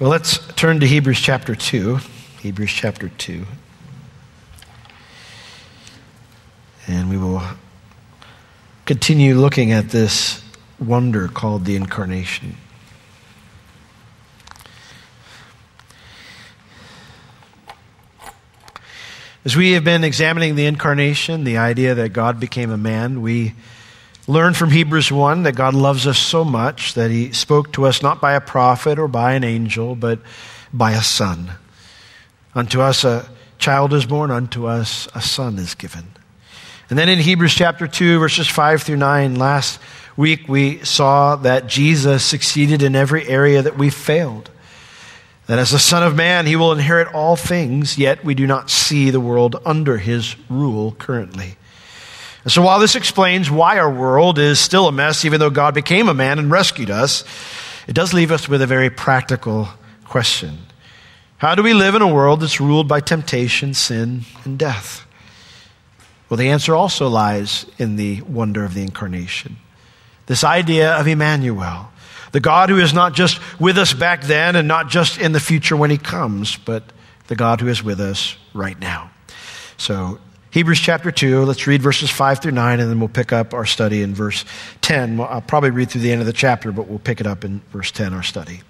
Well, let's turn to Hebrews chapter 2. Hebrews chapter 2. And we will continue looking at this wonder called the incarnation. As we have been examining the incarnation, the idea that God became a man, we learn from Hebrews 1 that God loves us so much that he spoke to us not by a prophet or by an angel, but by a son. Unto us a child is born, unto us a son is given. And then in Hebrews chapter 2, verses 5 through 9, last week we saw that Jesus succeeded in every area that we failed. That as the Son of Man, he will inherit all things, yet we do not see the world under his rule currently. And so while this explains why our world is still a mess, even though God became a man and rescued us, it does leave us with a very practical question. How do we live in a world that's ruled by temptation, sin, and death? Well, the answer also lies in the wonder of the incarnation. This idea of Emmanuel, the God who is not just with us back then and not just in the future when he comes, but the God who is with us right now. So, Hebrews chapter 2, let's read verses 5 through 9, and then we'll pick up our study in verse 10. I'll probably read through the end of the chapter, but we'll pick it up in verse 10, our study.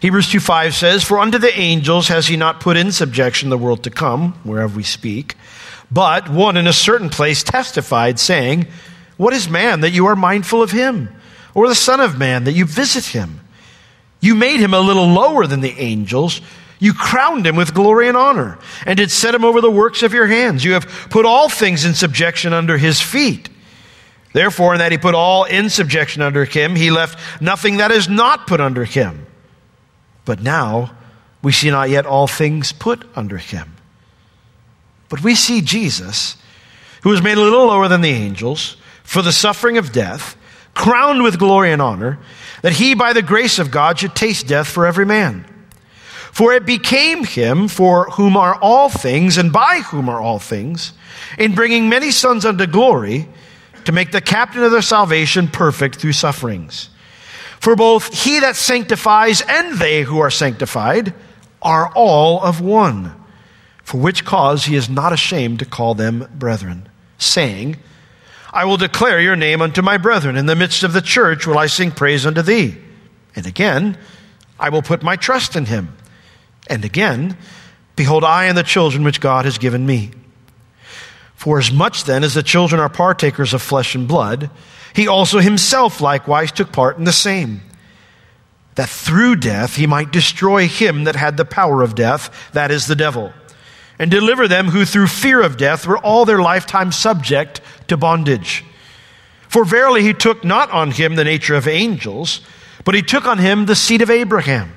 Hebrews 2 5 says, For unto the angels has he not put in subjection the world to come, whereof we speak, but one in a certain place testified, saying, What is man that you are mindful of him? or the Son of Man that you visit him. You made him a little lower than the angels. You crowned him with glory and honor, and did set him over the works of your hands. You have put all things in subjection under his feet. Therefore, in that he put all in subjection under him, he left nothing that is not put under him. But now we see not yet all things put under him. But we see Jesus, who was made a little lower than the angels, for the suffering of death crowned with glory and honor, that he, by the grace of God, should taste death for every man. For it became him for whom are all things, and by whom are all things, in bringing many sons unto glory, to make the captain of their salvation perfect through sufferings. For both he that sanctifies and they who are sanctified are all of one. For which cause he is not ashamed to call them brethren, saying, I will declare your name unto my brethren. In the midst of the church will I sing praise unto thee. And again, I will put my trust in him. And again, behold, I and the children which God has given me. For as much then as the children are partakers of flesh and blood, he also himself likewise took part in the same, that through death he might destroy him that had the power of death, that is the devil and deliver them who through fear of death were all their lifetime subject to bondage. For verily he took not on him the nature of angels, but he took on him the seed of Abraham.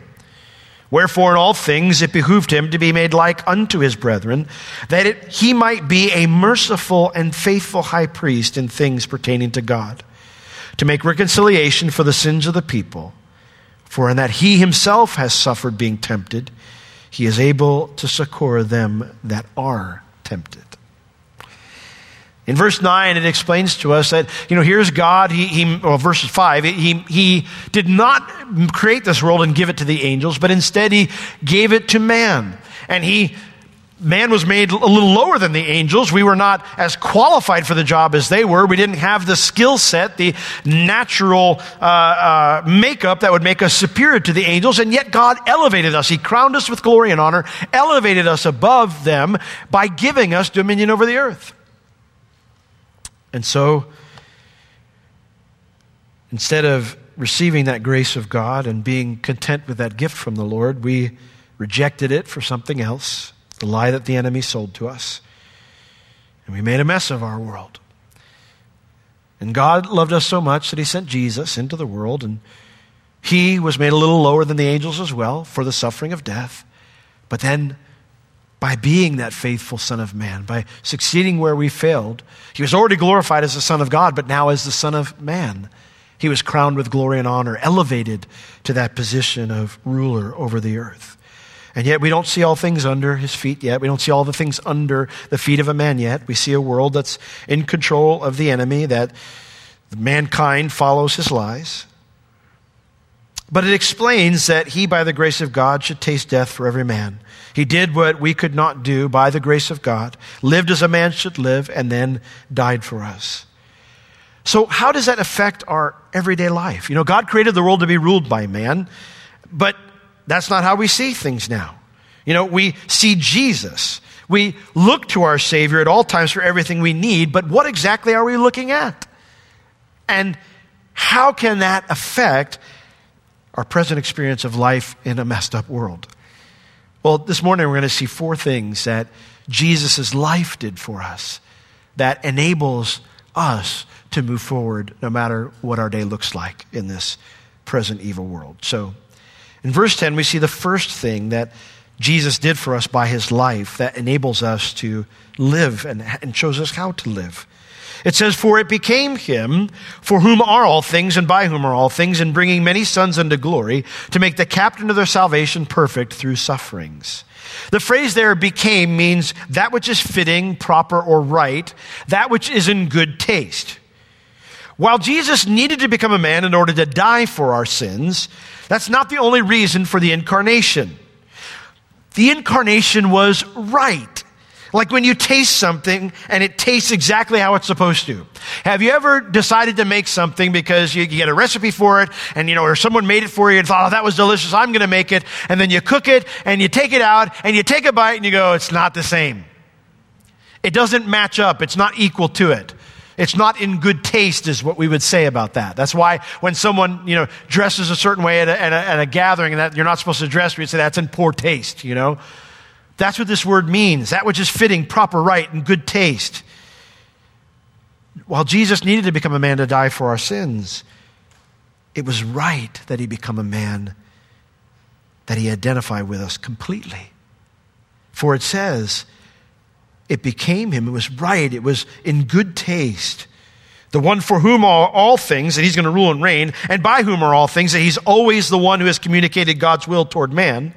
Wherefore in all things it behooved him to be made like unto his brethren, that it, he might be a merciful and faithful high priest in things pertaining to God, to make reconciliation for the sins of the people. For in that he himself has suffered being tempted, he is able to succor them that are tempted. In verse 9, it explains to us that, you know, here's God, he, he well, verse 5, he, he did not create this world and give it to the angels, but instead he gave it to man. And he man was made a little lower than the angels. We were not as qualified for the job as they were. We didn't have the skill set, the natural uh, uh, makeup that would make us superior to the angels. And yet God elevated us. He crowned us with glory and honor, elevated us above them by giving us dominion over the earth. And so, instead of receiving that grace of God and being content with that gift from the Lord, we rejected it for something else the lie that the enemy sold to us. And we made a mess of our world. And God loved us so much that He sent Jesus into the world, and He was made a little lower than the angels as well for the suffering of death. But then, by being that faithful Son of Man, by succeeding where we failed, He was already glorified as the Son of God, but now as the Son of Man. He was crowned with glory and honor, elevated to that position of ruler over the earth. And yet we don't see all things under his feet yet. We don't see all the things under the feet of a man yet. We see a world that's in control of the enemy, that mankind follows his lies. But it explains that he, by the grace of God, should taste death for every man. He did what we could not do by the grace of God, lived as a man should live, and then died for us. So, how does that affect our everyday life? You know, God created the world to be ruled by man, but that's not how we see things now. You know, we see Jesus. We look to our Savior at all times for everything we need, but what exactly are we looking at? And how can that affect our present experience of life in a messed up world? Well, this morning we're going to see four things that Jesus' life did for us that enables us to move forward no matter what our day looks like in this present evil world. So, in verse 10, we see the first thing that Jesus did for us by his life that enables us to live and, and shows us how to live. It says, For it became him for whom are all things and by whom are all things, in bringing many sons unto glory, to make the captain of their salvation perfect through sufferings. The phrase there became means that which is fitting, proper, or right, that which is in good taste. While Jesus needed to become a man in order to die for our sins, that's not the only reason for the incarnation. The incarnation was right. Like when you taste something and it tastes exactly how it's supposed to. Have you ever decided to make something because you, you get a recipe for it and you know, or someone made it for you and thought, oh, that was delicious, I'm gonna make it. And then you cook it and you take it out and you take a bite and you go, it's not the same. It doesn't match up. It's not equal to it. It's not in good taste, is what we would say about that. That's why when someone, you know, dresses a certain way at a, at a, at a gathering and that you're not supposed to dress, we'd say that's in poor taste, you know. That's what this word means. That which is fitting, proper, right, and good taste. While Jesus needed to become a man to die for our sins, it was right that he become a man, that he identify with us completely. For it says, it became him. It was right. It was in good taste. The one for whom are all things, that he's going to rule and reign, and by whom are all things, that he's always the one who has communicated God's will toward man.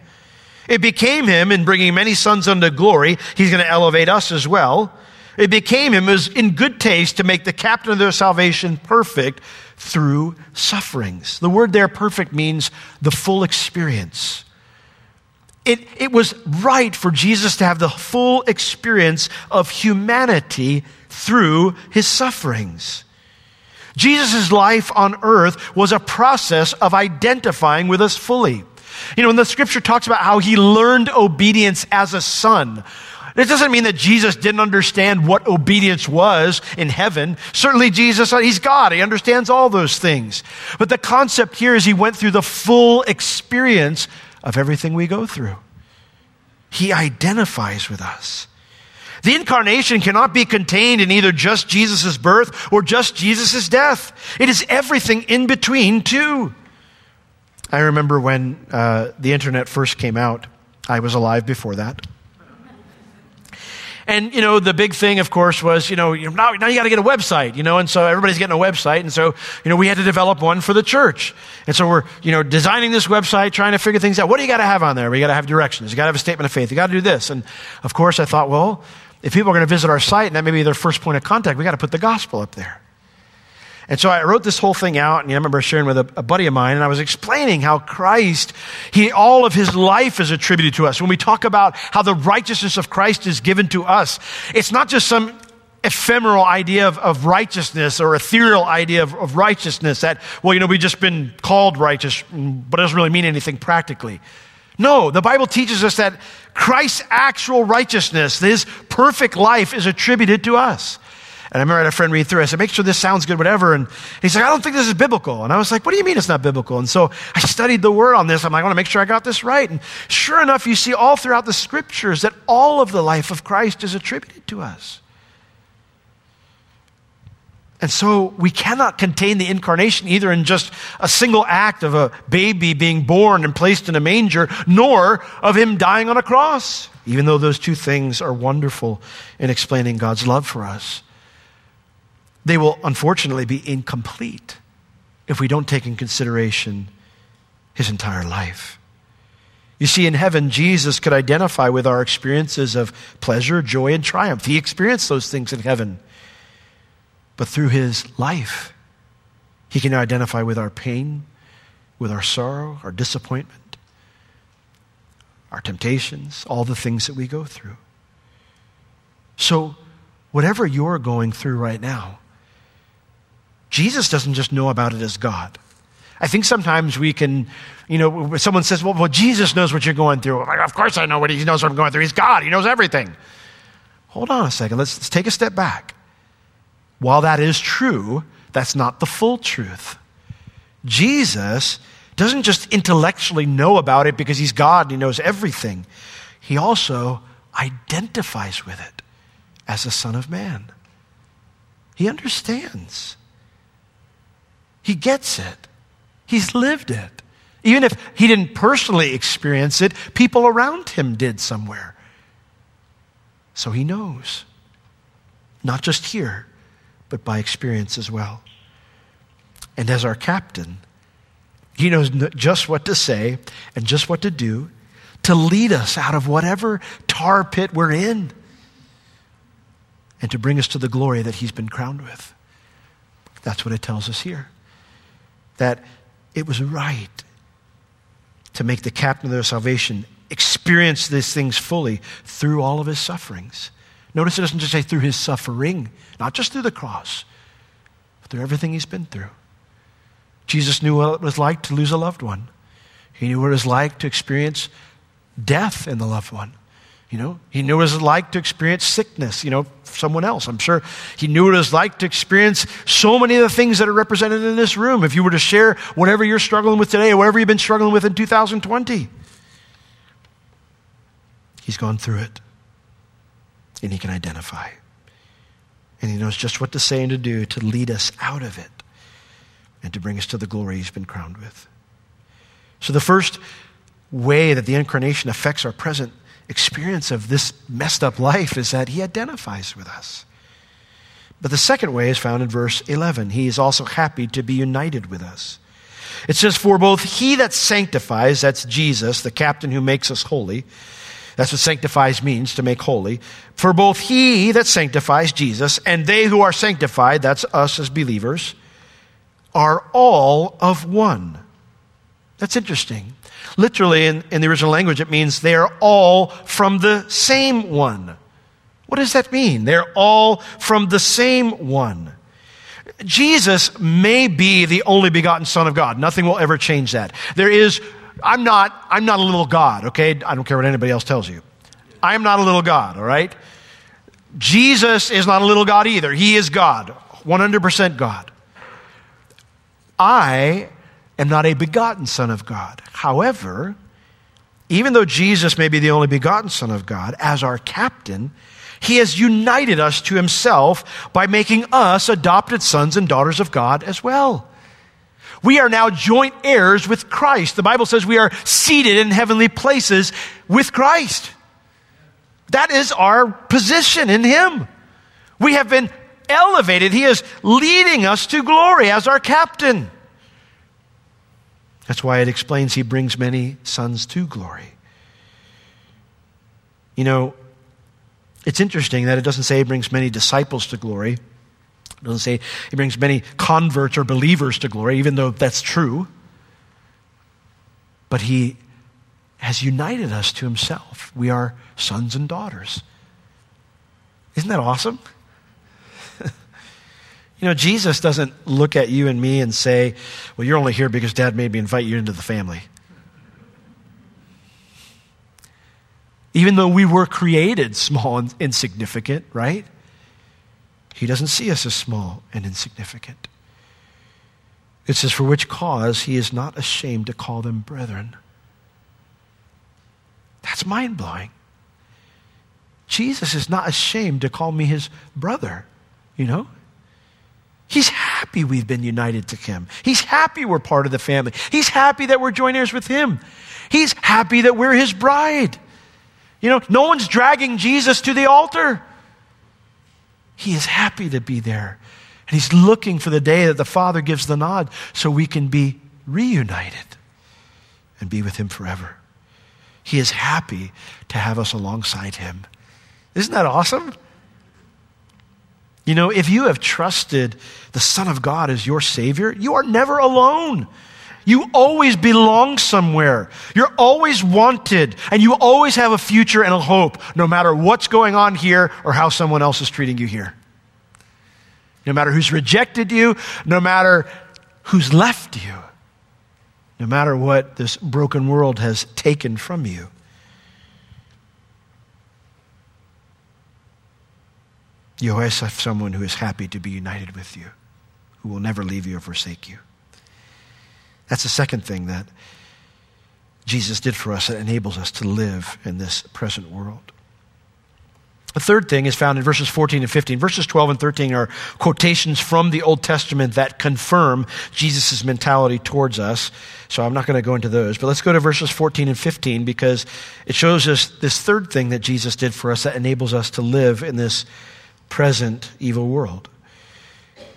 It became him in bringing many sons unto glory. He's going to elevate us as well. It became him as in good taste to make the captain of their salvation perfect through sufferings. The word there, perfect, means the full experience. It, it was right for Jesus to have the full experience of humanity through his sufferings. Jesus' life on earth was a process of identifying with us fully. You know, when the scripture talks about how he learned obedience as a son, it doesn't mean that Jesus didn't understand what obedience was in heaven. Certainly, Jesus, uh, he's God. He understands all those things. But the concept here is he went through the full experience of everything we go through. He identifies with us. The incarnation cannot be contained in either just Jesus' birth or just Jesus' death. It is everything in between, too. I remember when uh, the internet first came out, I was alive before that. And, you know, the big thing, of course, was, you know, now, now you got to get a website, you know, and so everybody's getting a website. And so, you know, we had to develop one for the church. And so we're, you know, designing this website, trying to figure things out. What do you got to have on there? We got to have directions. You got to have a statement of faith. You got to do this. And of course, I thought, well, if people are going to visit our site and that may be their first point of contact, we got to put the gospel up there. And so I wrote this whole thing out, and I remember sharing with a, a, buddy of mine, and I was explaining how Christ, he, all of his life is attributed to us. When we talk about how the righteousness of Christ is given to us, it's not just some ephemeral idea of, of righteousness or ethereal idea of, of righteousness that, well, you know, we've just been called righteous, but it doesn't really mean anything practically. No, the Bible teaches us that Christ's actual righteousness, his perfect life, is attributed to us. And I remember I had a friend read through. I said, make sure this sounds good, whatever. And he's like, I don't think this is biblical. And I was like, what do you mean it's not biblical? And so I studied the word on this. I'm like, I want to make sure I got this right. And sure enough, you see all throughout the scriptures that all of the life of Christ is attributed to us. And so we cannot contain the incarnation either in just a single act of a baby being born and placed in a manger, nor of him dying on a cross, even though those two things are wonderful in explaining God's love for us they will unfortunately be incomplete if we don't take in consideration his entire life. You see, in heaven, Jesus could identify with our experiences of pleasure, joy, and triumph. He experienced those things in heaven. But through his life, he can identify with our pain with our sorrow, our disappointment, our temptations, all the things that we go through. So, whatever you're going through right now, Jesus doesn't just know about it as God. I think sometimes we can, you know, someone says, well, well, Jesus knows what you're going through. I'm Like, of course I know what he knows what I'm going through. He's God, he knows everything. Hold on a second. Let's, let's take a step back. While that is true, that's not the full truth. Jesus doesn't just intellectually know about it because he's God and he knows everything, he also identifies with it as a Son of Man. He understands, he gets it, he's lived it. Even if he didn't personally experience it, people around him did somewhere. So he knows, not just here, but by experience as well. And as our captain, he knows just what to say and just what to do to lead us out of whatever tar pit we're in and to bring us to the glory that he's been crowned with. That's what it tells us here. That it was right to make the captain of their salvation experience these things fully through all of his sufferings. Notice it doesn't just say through his suffering, not just through the cross, but through everything he's been through. Jesus knew what it was like to lose a loved one. He knew what it was like to experience death in the loved one. You know, he knew what it was like to experience sickness, you know, someone else. I'm sure he knew what it was like to experience so many of the things that are represented in this room. If you were to share whatever you're struggling with today, or whatever you've been struggling with in 2020, he's gone through it. And he can identify. And he knows just what to say and to do to lead us out of it and to bring us to the glory he's been crowned with. So, the first way that the incarnation affects our present experience of this messed up life is that he identifies with us. But the second way is found in verse 11. He is also happy to be united with us. It says, For both he that sanctifies, that's Jesus, the captain who makes us holy, that's what sanctifies means, to make holy. For both he that sanctifies, Jesus, and they who are sanctified, that's us as believers, are all of one. That's interesting. Literally, in, in the original language, it means they are all from the same one. What does that mean? They're all from the same one. Jesus may be the only begotten Son of God. Nothing will ever change that. There is, I'm not, I'm not a little God, okay? I don't care what anybody else tells you. I'm not a little God, all right? Jesus is not a little God either. He is God, 100% God. I am not a begotten Son of God. However, even though Jesus may be the only begotten Son of God, as our captain, he has united us to himself by making us adopted sons and daughters of God as well. We are now joint heirs with Christ. The Bible says we are seated in heavenly places with Christ. That is our position in Him. We have been elevated. He is leading us to glory as our captain. That's why it explains he brings many sons to glory. You know, it's interesting that it doesn't say he brings many disciples to glory. It doesn't say he brings many converts or believers to glory, even though that's true. But he has united us to himself. We are sons and daughters. Isn't that awesome? You know, Jesus doesn't look at you and me and say, Well, you're only here because dad made me invite you into the family. Even though we were created small and insignificant, right? He doesn't see us as small and insignificant. It says, For which cause he is not ashamed to call them brethren. That's mind blowing. Jesus is not ashamed to call me his brother, you know? He's happy we've been united to him. He's happy we're part of the family. He's happy that we're joint heirs with him. He's happy that we're his bride. You know, no one's dragging Jesus to the altar. He is happy to be there. And he's looking for the day that the Father gives the nod so we can be reunited and be with him forever. He is happy to have us alongside him. Isn't that awesome? You know, if you have trusted the Son of God as your Savior, you are never alone. you always belong somewhere. You're always wanted, and you always have a future and a hope, no matter what's going on here or how someone else is treating you here. No matter who's rejected you, no matter who's left you, no matter what this broken world has taken from you. You always have someone who is happy to be united with you, who will never leave you or forsake you. That's the second thing that Jesus did for us that enables us to live in this present world. The third thing is found in verses 14 and 15. Verses 12 and 13 are quotations from the Old Testament that confirm Jesus' mentality towards us. So I'm not going to go into those. But let's go to verses 14 and 15 because it shows us this third thing that Jesus did for us that enables us to live in this present evil world.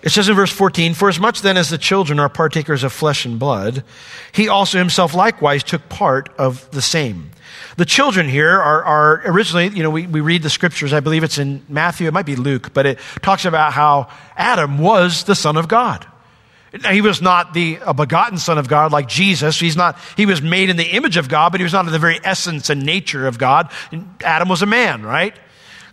It says in verse 14, For as much then as the children are partakers of flesh and blood, he also himself likewise took part of the same. The children here are, are originally, you know, we, we read the scriptures, I believe it's in Matthew, it might be Luke, but it talks about how Adam was the Son of God. He was not the a begotten Son of God like Jesus. He's not, he was made in the image of God, but he was not in the very essence and nature of God. Adam was a man, right?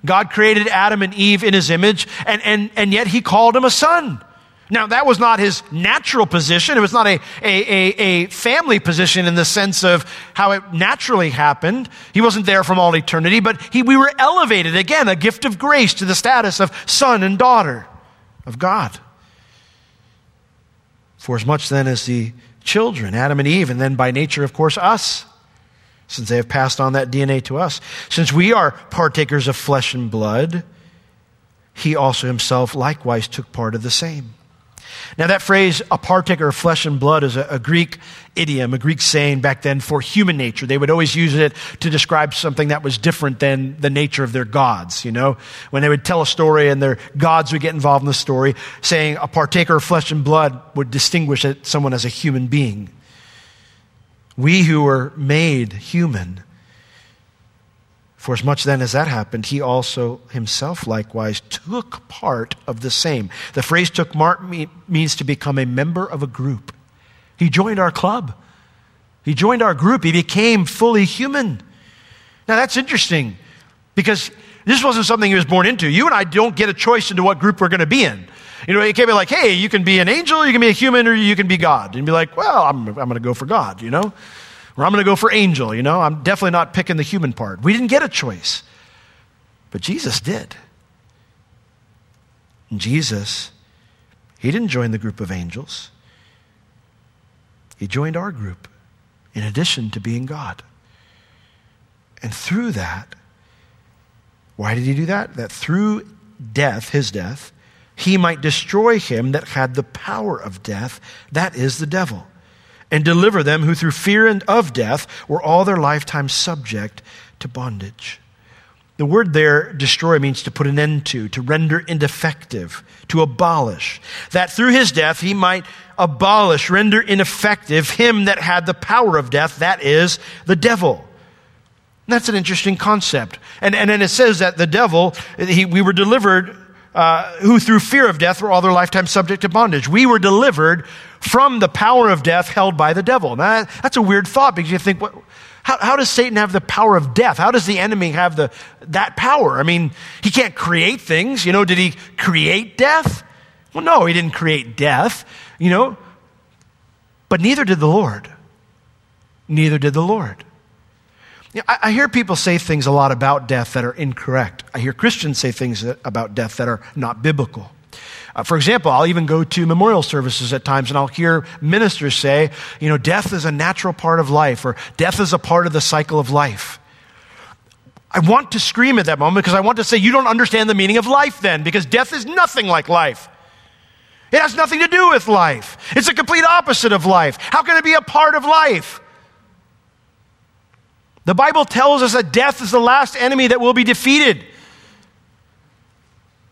God created Adam and Eve in his image, and, and, and yet he called him a son. Now, that was not his natural position. It was not a, a, a, a, family position in the sense of how it naturally happened. He wasn't there from all eternity, but he, we were elevated, again, a gift of grace to the status of son and daughter of God. For as much then as the children, Adam and Eve, and then by nature, of course, us, since they have passed on that DNA to us. Since we are partakers of flesh and blood, he also himself likewise took part of the same. Now, that phrase, a partaker of flesh and blood, is a, a, Greek idiom, a Greek saying back then for human nature. They would always use it to describe something that was different than the nature of their gods, you know? When they would tell a story and their gods would get involved in the story, saying a partaker of flesh and blood would distinguish someone as a human being. We who were made human. For as much then as that happened, he also himself likewise took part of the same. The phrase took part means to become a member of a group. He joined our club. He joined our group. He became fully human. Now that's interesting because this wasn't something he was born into. You and I don't get a choice into what group we're going to be in. You know, it can't be like, hey, you can be an angel, you can be a human, or you can be God. And be like, well, I'm, I'm going to go for God, you know? Or I'm going to go for angel, you know? I'm definitely not picking the human part. We didn't get a choice. But Jesus did. And Jesus, he didn't join the group of angels. He joined our group in addition to being God. And through that, why did he do that? That through death, his death, he might destroy him that had the power of death, that is the devil, and deliver them who through fear and of death were all their lifetime subject to bondage. The word there, destroy, means to put an end to, to render ineffective, to abolish. That through his death he might abolish, render ineffective him that had the power of death, that is, the devil. that's an interesting concept. And, and then it says that the devil, he, we were delivered uh, who through fear of death were all their lifetime subject to bondage. We were delivered from the power of death held by the devil. Now, that's a weird thought because you think, what, how, how, does Satan have the power of death? How does the enemy have the, that power? I mean, he can't create things. You know, did he create death? Well, no, he didn't create death, you know, but neither did the Lord. Neither did the Lord. You know, I, I, hear people say things a lot about death that are incorrect. I hear Christians say things that, about death that are not biblical. Uh, for example, I'll even go to memorial services at times and I'll hear ministers say, you know, death is a natural part of life or death is a part of the cycle of life. I want to scream at that moment because I want to say, you don't understand the meaning of life then, because death is nothing like life. It has nothing to do with life. It's a complete opposite of life. How can it be a part of life? The Bible tells us that death is the last enemy that will be defeated.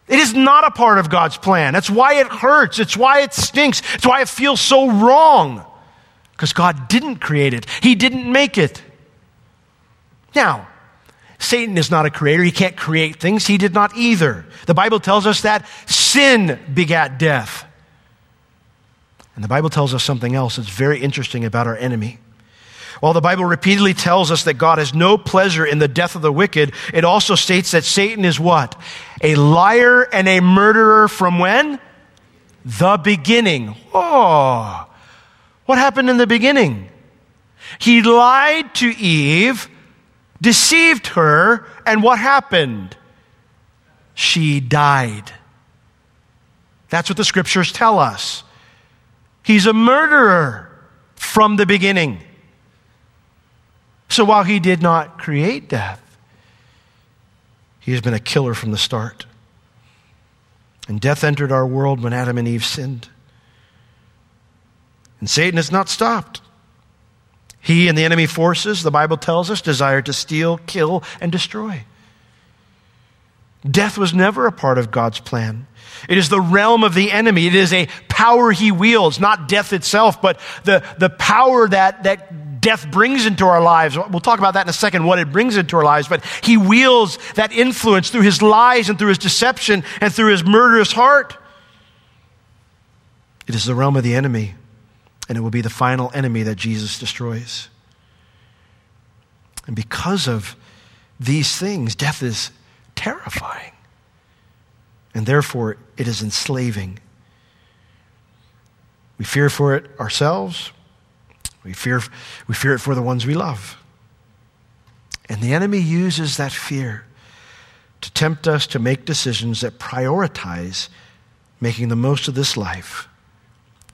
It is not a part of God's plan. That's why it hurts. It's why it stinks. It's why it feels so wrong. Because God didn't create it, He didn't make it. Now, Satan is not a creator. He can't create things. He did not either. The Bible tells us that sin begat death. And the Bible tells us something else that's very interesting about our enemy. While the Bible repeatedly tells us that God has no pleasure in the death of the wicked, it also states that Satan is what? A liar and a murderer from when? The beginning. Oh, what happened in the beginning? He lied to Eve, deceived her, and what happened? She died. That's what the scriptures tell us. He's a murderer from the beginning. So while he did not create death, he has been a killer from the start. And death entered our world when Adam and Eve sinned. And Satan has not stopped. He and the enemy forces, the Bible tells us, desire to steal, kill, and destroy. Death was never a part of God's plan. It is the realm of the enemy. It is a power he wields, not death itself, but the, the power that, that death brings into our lives. We'll talk about that in a second, what it brings into our lives, but he wields that influence through his lies and through his deception and through his murderous heart. It is the realm of the enemy, and it will be the final enemy that Jesus destroys. And because of these things, death is terrifying. And therefore, it is enslaving. We fear for it ourselves. We fear, we fear it for the ones we love. And the enemy uses that fear to tempt us to make decisions that prioritize making the most of this life,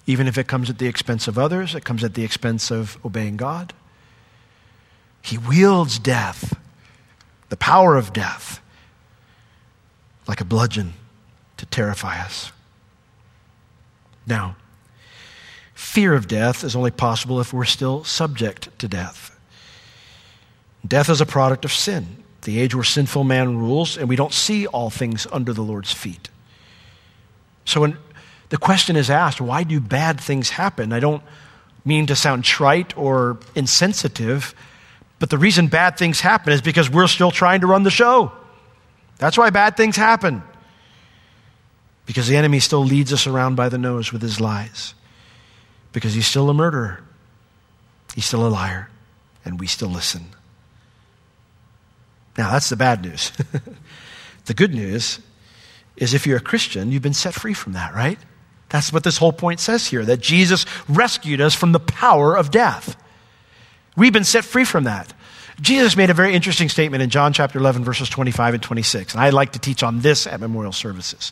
even if it comes at the expense of others, it comes at the expense of obeying God. He wields death, the power of death, like a bludgeon to terrify us. Now, fear of death is only possible if we're still subject to death. Death is a product of sin, the age where sinful man rules, and we don't see all things under the Lord's feet. So when the question is asked, why do bad things happen? I don't mean to sound trite or insensitive, but the reason bad things happen is because we're still trying to run the show. That's why bad things happen. Because the enemy still leads us around by the nose with his lies. Because he's still a murderer. He's still a liar. And we still listen. Now, that's the bad news. the good news is if you're a Christian, you've been set free from that, right? That's what this whole point says here that Jesus rescued us from the power of death. We've been set free from that. Jesus made a very interesting statement in John chapter 11, verses 25 and 26. And I like to teach on this at memorial services.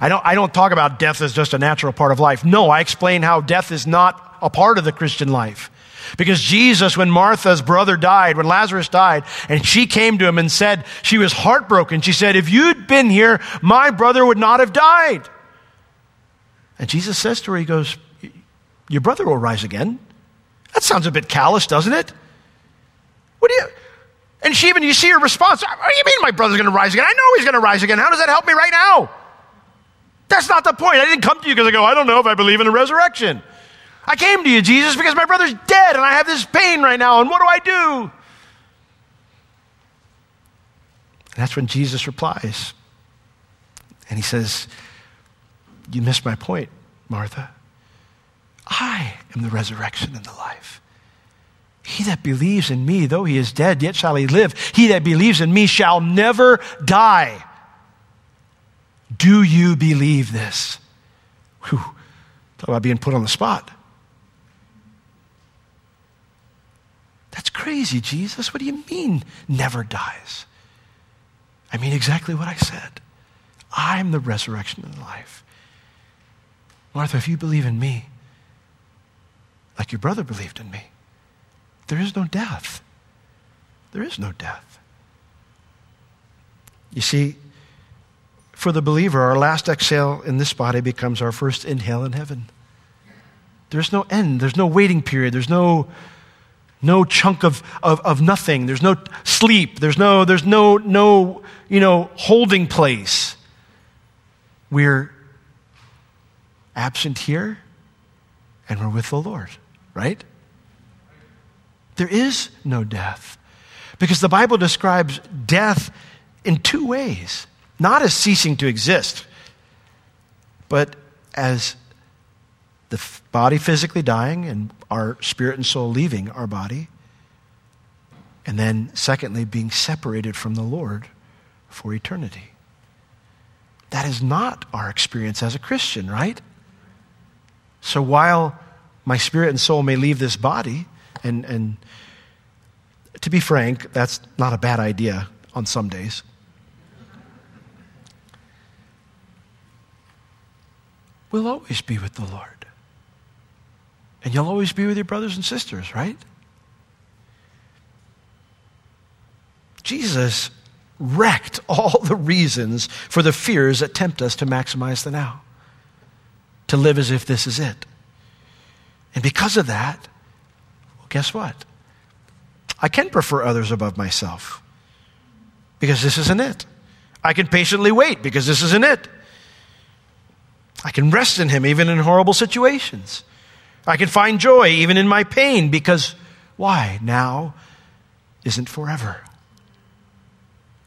I don't, I don't talk about death as just a natural part of life. No, I explain how death is not a part of the Christian life. Because Jesus, when Martha's brother died, when Lazarus died, and she came to him and said, she was heartbroken. She said, If you'd been here, my brother would not have died. And Jesus says to her, He goes, Your brother will rise again. That sounds a bit callous, doesn't it? What do you. And she even, you see her response. What do you mean my brother's going to rise again? I know he's going to rise again. How does that help me right now? That's not the point. I didn't come to you because I go, I don't know if I believe in the resurrection. I came to you, Jesus, because my brother's dead and I have this pain right now, and what do I do? And that's when Jesus replies. And he says, You missed my point, Martha. I am the resurrection and the life. He that believes in me, though he is dead, yet shall he live. He that believes in me shall never die. Do you believe this? Whew. Talk about being put on the spot. That's crazy, Jesus. What do you mean, never dies? I mean exactly what I said. I'm the resurrection and the life. Martha, if you believe in me, like your brother believed in me, there is no death. There is no death. You see, for the believer, our last exhale in this body becomes our first inhale in heaven. There's no end, there's no waiting period, there's no, no chunk of, of, of nothing, there's no sleep, there's no, there's no, no you know, holding place. We're absent here and we're with the Lord, right? There is no death. Because the Bible describes death in two ways not as ceasing to exist, but as the body physically dying and our spirit and soul leaving our body. And then, secondly, being separated from the Lord for eternity. That is not our experience as a Christian, right? So while my spirit and soul may leave this body, and, and to be frank, that's not a bad idea on some days. We'll always be with the Lord. And you'll always be with your brothers and sisters, right? Jesus wrecked all the reasons for the fears that tempt us to maximize the now, to live as if this is it. And because of that, guess what? I can prefer others above myself because this isn't it. I can patiently wait because this isn't it. I can rest in Him even in horrible situations. I can find joy even in my pain because why? Now isn't forever.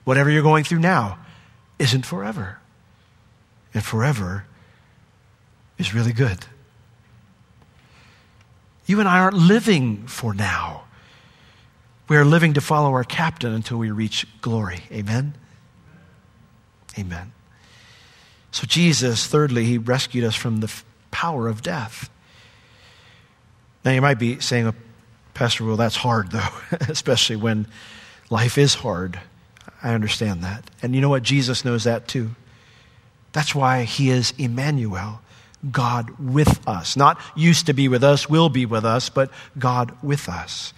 Whatever you're going through now isn't forever. And forever is really good. You and I aren't living for now. We are living to follow our captain until we reach glory. Amen? Amen. So, Jesus, thirdly, he rescued us from the power of death. Now, you might be saying, Pastor, well, that's hard, though, especially when life is hard. I understand that. And you know what? Jesus knows that too. That's why he is Emmanuel, God with us. Not used to be with us, will be with us, but God with us.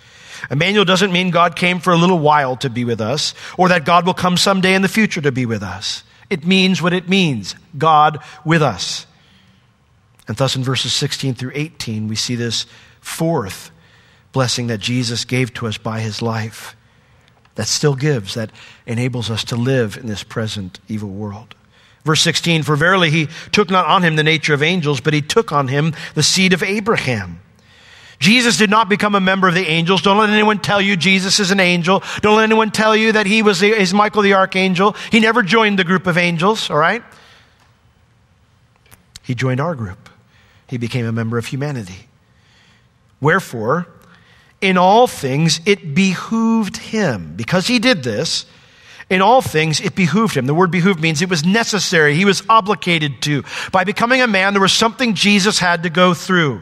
Emmanuel doesn't mean God came for a little while to be with us, or that God will come someday in the future to be with us. It means what it means God with us. And thus, in verses 16 through 18, we see this fourth blessing that Jesus gave to us by his life that still gives, that enables us to live in this present evil world. Verse 16 For verily he took not on him the nature of angels, but he took on him the seed of Abraham. Jesus did not become a member of the angels. Don't let anyone tell you Jesus is an angel. Don't let anyone tell you that he was is Michael the archangel. He never joined the group of angels, all right? He joined our group. He became a member of humanity. Wherefore, in all things it behooved him, because he did this, in all things it behooved him. The word behooved means it was necessary, he was obligated to. By becoming a man, there was something Jesus had to go through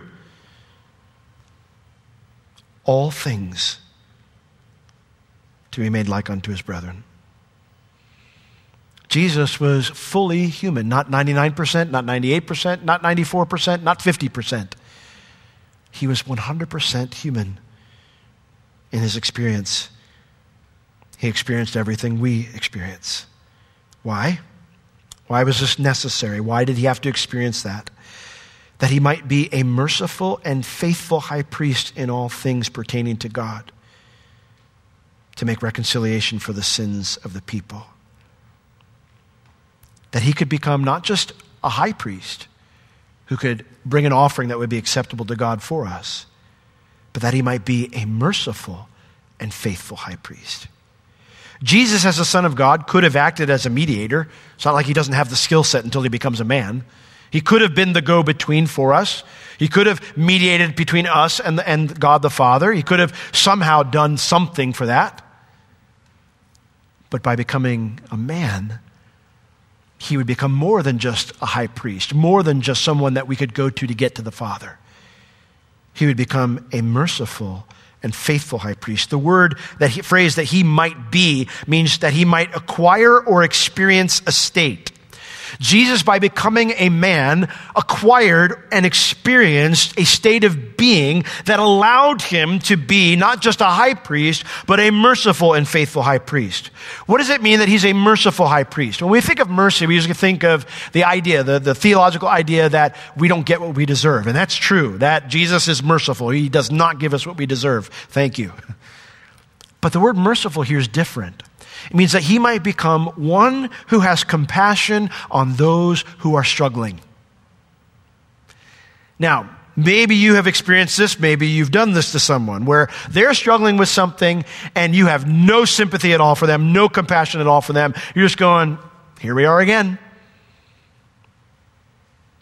all things to be made like unto his brethren. Jesus was fully human, not 99%, not 98%, not 94%, not 50%. He was 100% human in his experience. He experienced everything we experience. Why? Why was this necessary? Why did he have to experience that? that he might be a merciful and faithful high priest in all things pertaining to God, to make reconciliation for the sins of the people. That he could become not just a high priest who could bring an offering that would be acceptable to God for us, but that he might be a merciful and faithful high priest. Jesus, as the Son of God, could have acted as a mediator. It's not like he doesn't have the skill set until he becomes a man. He could have been the go between for us. He could have mediated between us and, and God the Father. He could have somehow done something for that. But by becoming a man, he would become more than just a high priest, more than just someone that we could go to to get to the Father. He would become a merciful and faithful high priest. The word that he, phrase that he might be means that he might acquire or experience a state. Jesus, by becoming a man, acquired and experienced a state of being that allowed him to be not just a high priest, but a merciful and faithful high priest. What does it mean that he's a merciful high priest? When we think of mercy, we usually think of the idea, the, the theological idea that we don't get what we deserve. And that's true, that Jesus is merciful. He does not give us what we deserve. Thank you. But the word merciful here is different. It means that he might become one who has compassion on those who are struggling. Now, maybe you have experienced this, maybe you've done this to someone where they're struggling with something and you have no sympathy at all for them, no compassion at all for them. You're just going, here we are again.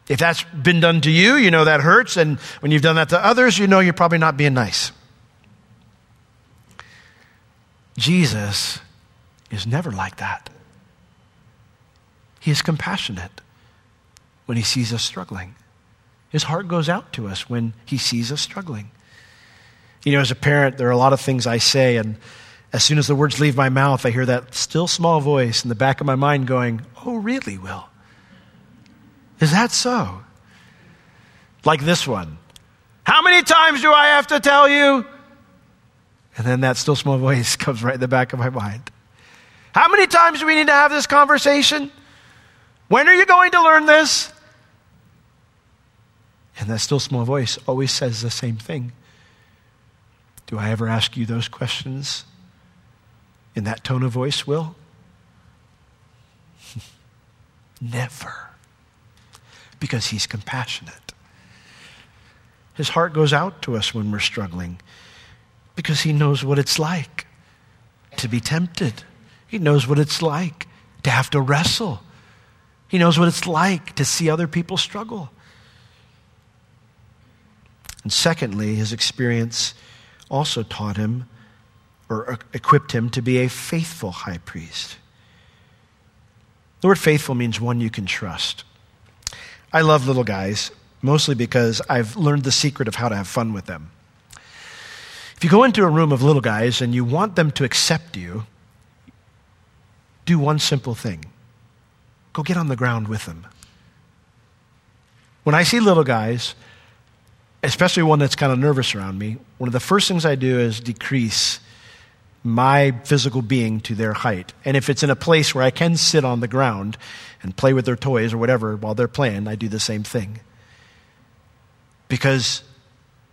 If that's been done to you, you know that hurts. And when you've done that to others, you know you're probably not being nice. Jesus is never like that. He is compassionate when he sees us struggling. His heart goes out to us when he sees us struggling. You know, as a parent, there are a lot of things I say, and as soon as the words leave my mouth, I hear that still small voice in the back of my mind going, Oh, really, Will? Is that so? Like this one. How many times do I have to tell you? And then that still small voice comes right in the back of my mind. How many times do we need to have this conversation? When are you going to learn this? And that still small voice always says the same thing. Do I ever ask you those questions in that tone of voice, Will? Never. Because he's compassionate. His heart goes out to us when we're struggling because he knows what it's like to be tempted. He knows what it's like to have to wrestle. He knows what it's like to see other people struggle. And secondly, his experience also taught him or equipped him to be a faithful high priest. The word faithful means one you can trust. I love little guys, mostly because I've learned the secret of how to have fun with them. If you go into a room of little guys and you want them to accept you, do one simple thing go get on the ground with them. When I see little guys, especially one that's kind of nervous around me, one of the first things I do is decrease my physical being to their height. And if it's in a place where I can sit on the ground and play with their toys or whatever while they're playing, I do the same thing. Because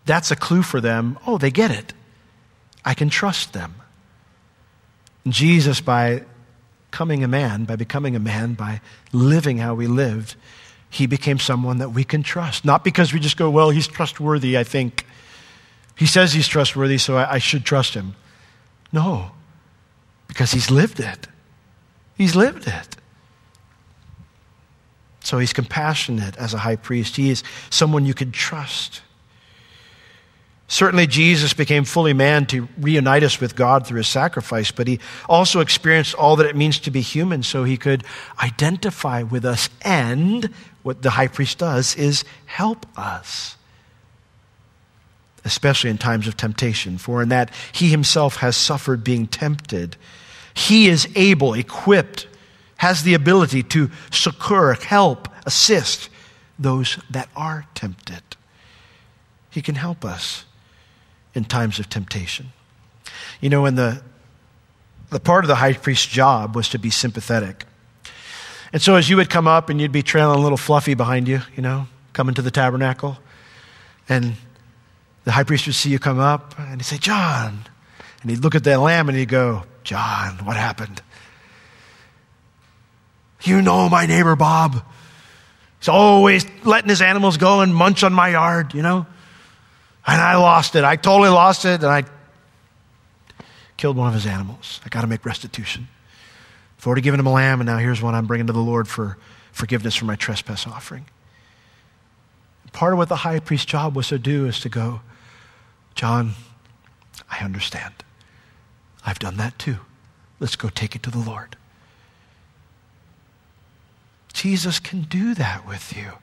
that's a clue for them. Oh, they get it. I can trust them. Jesus, by becoming a man, by becoming a man, by living how we lived, he became someone that we can trust. Not because we just go, well, he's trustworthy, I think. He says he's trustworthy, so I, I should trust him. No, because he's lived it. He's lived it. So he's compassionate as a high priest. He is someone you can trust. Certainly, Jesus became fully man to reunite us with God through his sacrifice, but he also experienced all that it means to be human so he could identify with us. And what the high priest does is help us especially in times of temptation. For in that he himself has suffered being tempted, he is able, equipped, has the ability to succor, help, assist those that are tempted. He can help us in times of temptation. You know, in the the part of the high priest's job was to be sympathetic. And so as you would come up and you'd be trailing a little fluffy behind you, you know, coming to the tabernacle, and the high priest would see you come up and he'd say, John. And he'd look at the lamb and he'd go, John, what happened? You know my neighbor Bob. He's always letting his animals go and munch on my yard, you know? And I lost it. I totally lost it and I killed one of his animals. I got to make restitution. I've already given him a lamb and now here's one I'm bringing to the Lord for forgiveness for my trespass offering. Part of what the high priest's job was to do is to go, John, I understand. I've done that too. Let's go take it to the Lord. Jesus can do that with you.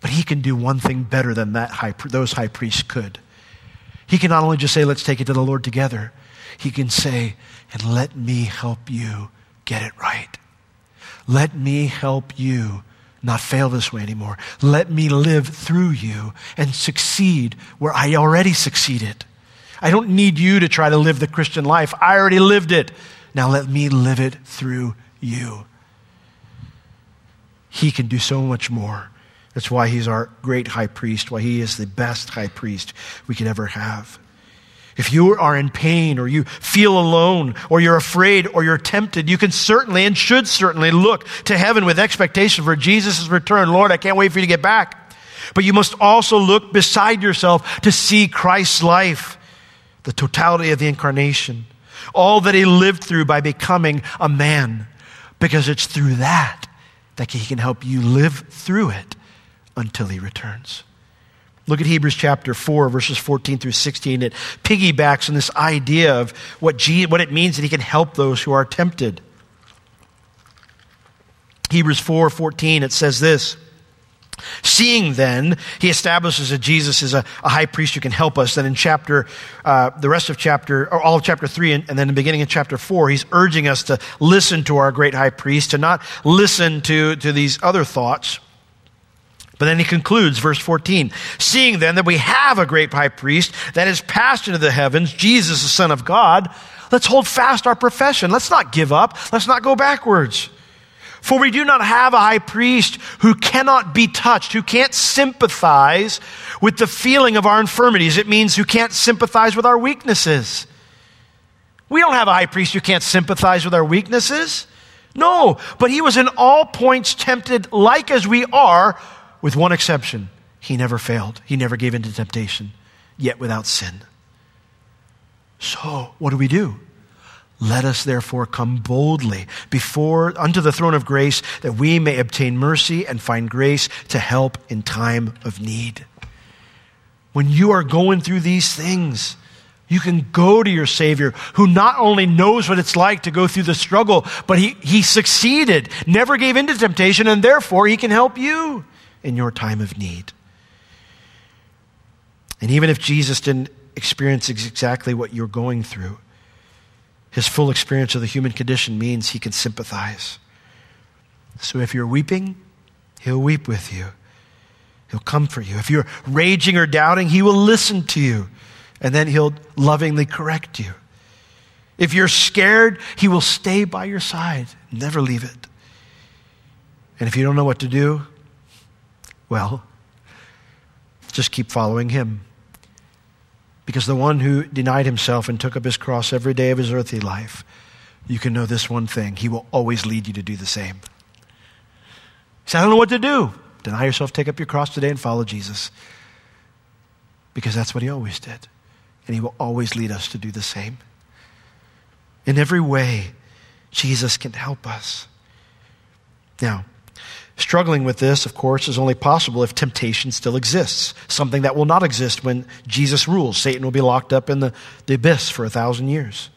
But he can do one thing better than that high, those high priests could. He can not only just say, let's take it to the Lord together, he can say, and let me help you get it right. Let me help you not fail this way anymore. Let me live through you and succeed where I already succeeded. I don't need you to try to live the Christian life. I already lived it. Now let me live it through you. He can do so much more. That's why he's our great high priest, why he is the best high priest we could ever have. If you are in pain or you feel alone or you're afraid or you're tempted, you can certainly and should certainly look to heaven with expectation for Jesus' return. Lord, I can't wait for you to get back. But you must also look beside yourself to see Christ's life, the totality of the incarnation, all that he lived through by becoming a man, because it's through that that he can help you live through it until he returns. Look at Hebrews chapter 4, verses 14 through 16. It piggybacks on this idea of what, what it means that he can help those who are tempted. Hebrews 4 14, it says this. Seeing then, he establishes that Jesus is a, a, high priest who can help us. Then in chapter, uh, the rest of chapter, or all of chapter three, and, and then the beginning of chapter four, he's urging us to listen to our great high priest, to not listen to, to these other thoughts. But then he concludes, verse 14, seeing then that we have a great high priest that is passed into the heavens, Jesus, the Son of God, let's hold fast our profession. Let's not give up. Let's not go backwards. For we do not have a high priest who cannot be touched, who can't sympathize with the feeling of our infirmities. It means who can't sympathize with our weaknesses. We don't have a high priest who can't sympathize with our weaknesses. No, but he was in all points tempted like as we are, with one exception. He never failed. He never gave in to temptation, yet without sin. So, what do we do? Let us therefore come boldly before unto the throne of grace that we may obtain mercy and find grace to help in time of need. When you are going through these things, you can go to your Savior who not only knows what it's like to go through the struggle, but he, he succeeded, never gave in to temptation, and therefore he can help you in your time of need. And even if Jesus didn't experience exactly what you're going through, his full experience of the human condition means he can sympathize. So if you're weeping, he'll weep with you. He'll comfort you. If you're raging or doubting, he will listen to you. And then he'll lovingly correct you. If you're scared, he will stay by your side, never leave it. And if you don't know what to do, well, just keep following him. Because the one who denied himself and took up his cross every day of his earthly life, you can know this one thing he will always lead you to do the same. Say, I don't know what to do. Deny yourself, take up your cross today, and follow Jesus. Because that's what he always did. And he will always lead us to do the same. In every way, Jesus can help us. Now, Struggling with this, of course, is only possible if temptation still exists, something that will not exist when Jesus rules. Satan will be locked up in the, the abyss for a thousand years.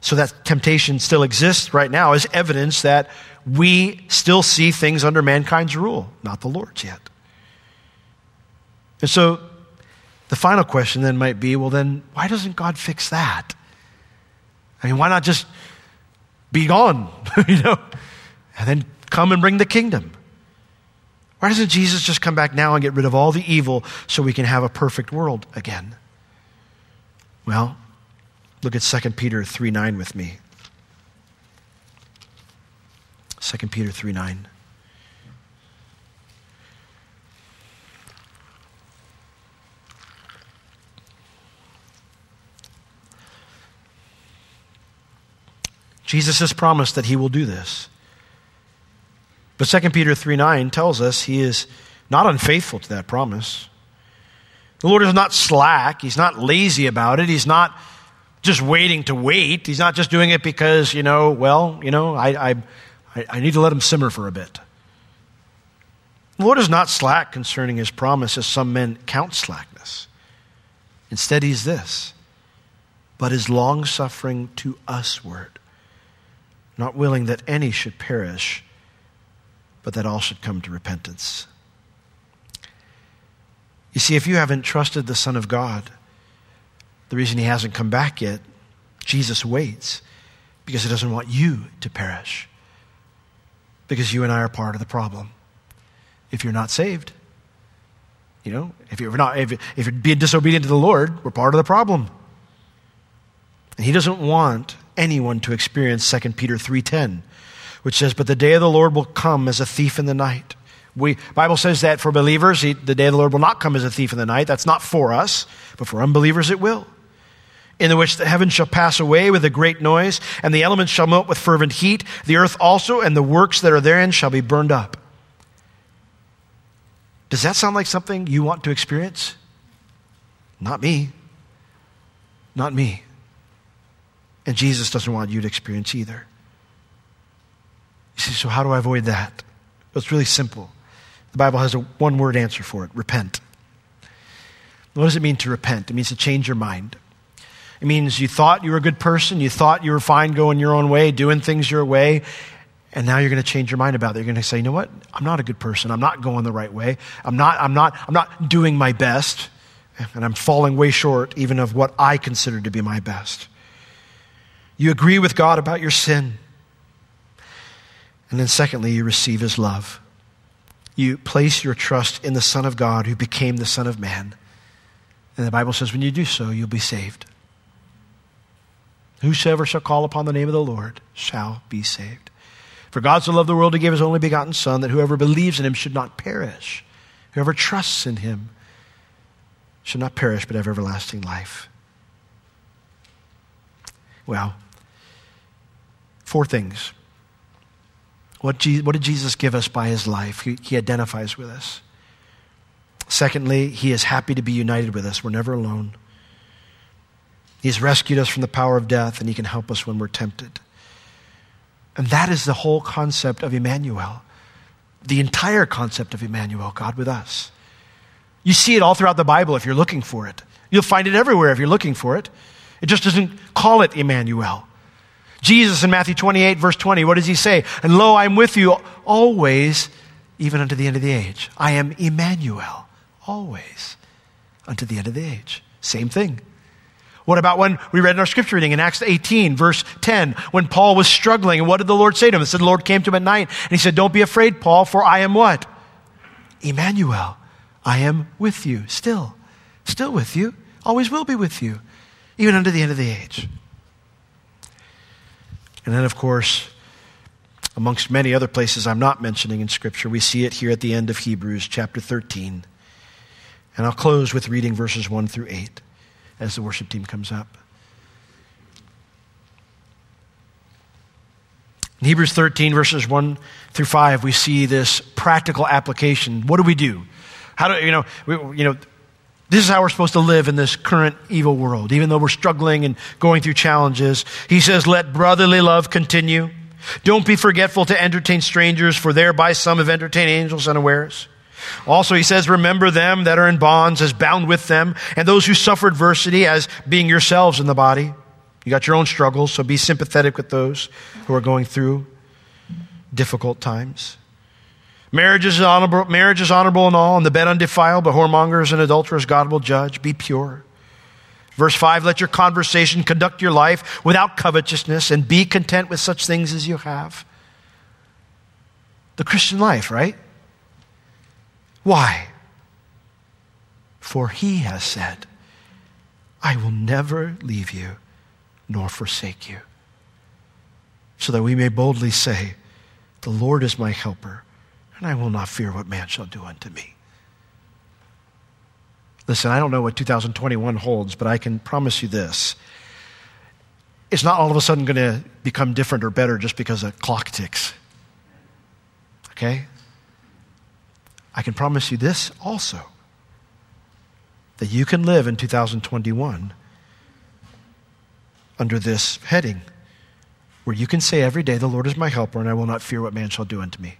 So that temptation still exists right now is evidence that we still see things under mankind's rule, not the Lord's yet. And so the final question then might be well, then why doesn't God fix that? I mean, why not just be gone, you know, and then come and bring the kingdom. Why doesn't Jesus just come back now and get rid of all the evil so we can have a perfect world again? Well, look at 2 Peter 3 9 with me. 2 Peter 3 9. Jesus has promised that he will do this. But 2 Peter 3 9 tells us he is not unfaithful to that promise. The Lord is not slack. He's not lazy about it. He's not just waiting to wait. He's not just doing it because, you know, well, you know, I, I, I need to let him simmer for a bit. The Lord is not slack concerning his promise, as some men count slackness. Instead, he's this, but is long suffering to usward, not willing that any should perish but that all should come to repentance. You see, if you haven't trusted the Son of God, the reason he hasn't come back yet, Jesus waits because he doesn't want you to perish. Because you and I are part of the problem. If you're not saved, you know, if you're not, if, if you're being disobedient to the Lord, we're part of the problem. And he doesn't want anyone to experience 2 Peter 3:10 which says, But the day of the Lord will come as a thief in the night. We, Bible says that for believers, the day of the Lord will not come as a thief in the night. That's not for us, but for unbelievers it will. In the which the heavens shall pass away with a great noise, and the elements shall melt with fervent heat. The earth also and the works that are therein shall be burned up. Does that sound like something you want to experience? Not me. Not me. And Jesus doesn't want you to experience either. You so how do I avoid that? Well, it's really simple. The Bible has a one word answer for it repent. What does it mean to repent? It means to change your mind. It means you thought you were a good person, you thought you were fine going your own way, doing things your way, and now you're going to change your mind about it. You're going to say, you know what? I'm not a good person. I'm not going the right way. I'm not, I'm not, I'm not doing my best. And I'm falling way short even of what I consider to be my best. You agree with God about your sin. And then, secondly, you receive His love. You place your trust in the Son of God who became the Son of Man. And the Bible says, when you do so, you'll be saved. Whosoever shall call upon the name of the Lord shall be saved. For God so loved the world, he gave his only begotten Son, that whoever believes in him should not perish. Whoever trusts in him should not perish, but have everlasting life. Well, four things. What, Je- what did Jesus give us by his life? He, he identifies with us. Secondly, he is happy to be united with us. We're never alone. He's rescued us from the power of death, and he can help us when we're tempted. And that is the whole concept of Emmanuel. The entire concept of Emmanuel, God with us. You see it all throughout the Bible if you're looking for it. You'll find it everywhere if you're looking for it. It just doesn't call it Emmanuel. Jesus in Matthew 28, verse 20, what does he say? And lo, I'm with you always, even unto the end of the age. I am Emmanuel, always, unto the end of the age. Same thing. What about when we read in our scripture reading in Acts 18, verse 10, when Paul was struggling, and what did the Lord say to him? It said, The Lord came to him at night, and he said, Don't be afraid, Paul, for I am what? Emmanuel. I am with you, still. Still with you. Always will be with you, even unto the end of the age. And then, of course, amongst many other places I'm not mentioning in Scripture, we see it here at the end of Hebrews chapter 13. And I'll close with reading verses 1 through 8 as the worship team comes up. In Hebrews 13, verses 1 through 5, we see this practical application. What do we do? How do, you know, we, you know, this is how we're supposed to live in this current evil world, even though we're struggling and going through challenges. He says, let brotherly love continue. Don't be forgetful to entertain strangers, for thereby some have entertained angels unawares. Also, he says, Remember them that are in bonds as bound with them, and those who suffer adversity as being yourselves in the body. You got your own struggles, so be sympathetic with those who are going through difficult times. Marriage is honorable, marriage is honorable and all, and the bed undefiled, but whoremongers and adulterers God will judge. Be pure. Verse 5 Let your conversation conduct your life without covetousness, and be content with such things as you have. The Christian life, right? Why? For he has said, I will never leave you nor forsake you. So that we may boldly say, The Lord is my helper, and I will not fear what man shall do unto me. Listen, I don't know what 2021 holds, but I can promise you this. It's not all of a sudden going to become different or better just because a clock ticks. Okay? I can promise you this also that you can live in 2021 under this heading where you can say every day, The Lord is my helper, and I will not fear what man shall do unto me.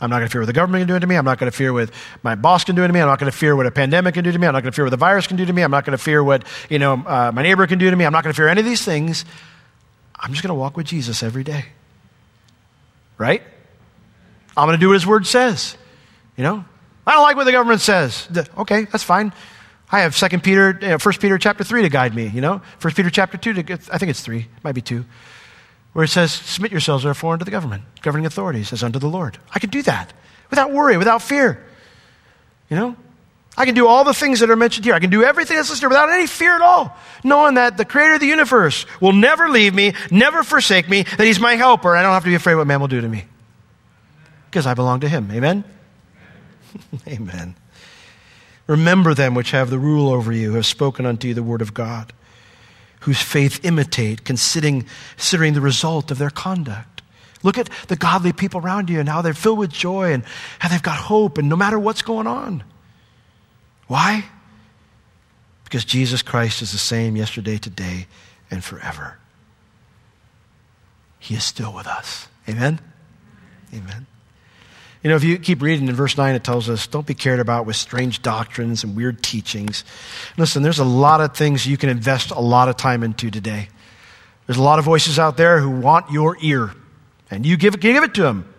I'm not going to fear what the government can do to me. I'm not going to fear what my boss can do to me. I'm not going to fear what a pandemic can do to me. I'm not going to fear what the virus can do to me. I'm not going to fear what you know uh, my neighbor can do to me. I'm not going to fear any of these things. I'm just going to walk with Jesus every day. Right? I'm going to do what His Word says. You know, I don't like what the government says. Okay, that's fine. I have Second Peter, know, First Peter chapter three to guide me. You know, First Peter chapter two. To I think it's three, it might be two, where it says, "Submit yourselves therefore unto the government, governing authorities, as unto the Lord." I can do that without worry, without fear. You know, I can do all the things that are mentioned here. I can do everything that's listed without any fear at all, knowing that the Creator of the universe will never leave me, never forsake me, that He's my helper. I don't have to be afraid what man will do to me because I belong to Him. Amen. Amen. Remember them which have the rule over you, who have spoken unto you the word of God, whose faith imitate, considering, considering the result of their conduct. Look at the godly people around you and how they're filled with joy and how they've got hope, and no matter what's going on. Why? Because Jesus Christ is the same yesterday, today, and forever. He is still with us. Amen? Amen. You know, if you keep reading in verse 9, it tells us don't be cared about with strange doctrines and weird teachings. Listen, there's a lot of things you can invest a lot of time into today. There's a lot of voices out there who want your ear, and you give it, give it to them.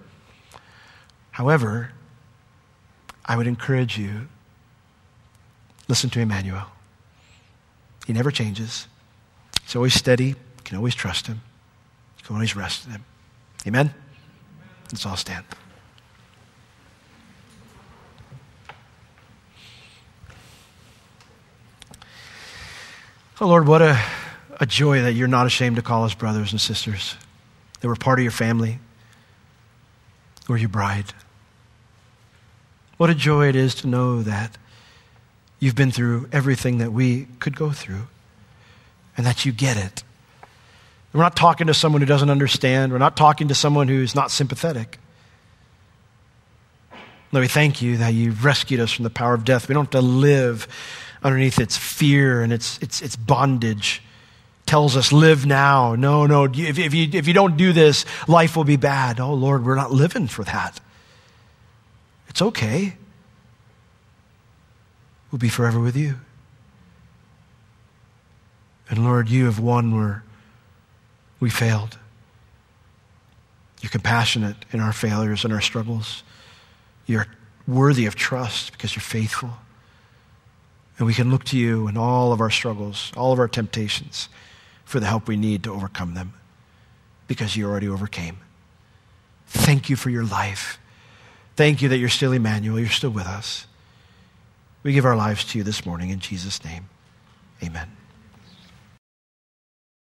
However, I would encourage you listen to Emmanuel. He never changes. He's always steady. You can always trust him. You can always rest in him. Amen? Let's all stand. Oh, Lord, what a, a joy that you're not ashamed to call us brothers and sisters, that we're part of your family, we're your bride. What a joy it is to know that you've been through everything that we could go through and that you get it. We're not talking to someone who doesn't understand, we're not talking to someone who's not sympathetic. Lord, we thank you that you've rescued us from the power of death. We don't have to live underneath its fear and its, its, its bondage. Tells us, live now. No, no, if, if, you, if you don't do this, life will be bad. Oh, Lord, we're not living for that. It's okay. We'll be forever with you. And Lord, you have won where we failed. You're compassionate in our failures and our struggles. You're worthy of trust because you're faithful. And we can look to you in all of our struggles, all of our temptations, for the help we need to overcome them because you already overcame. Thank you for your life. Thank you that you're still Emmanuel, you're still with us. We give our lives to you this morning in Jesus' name. Amen.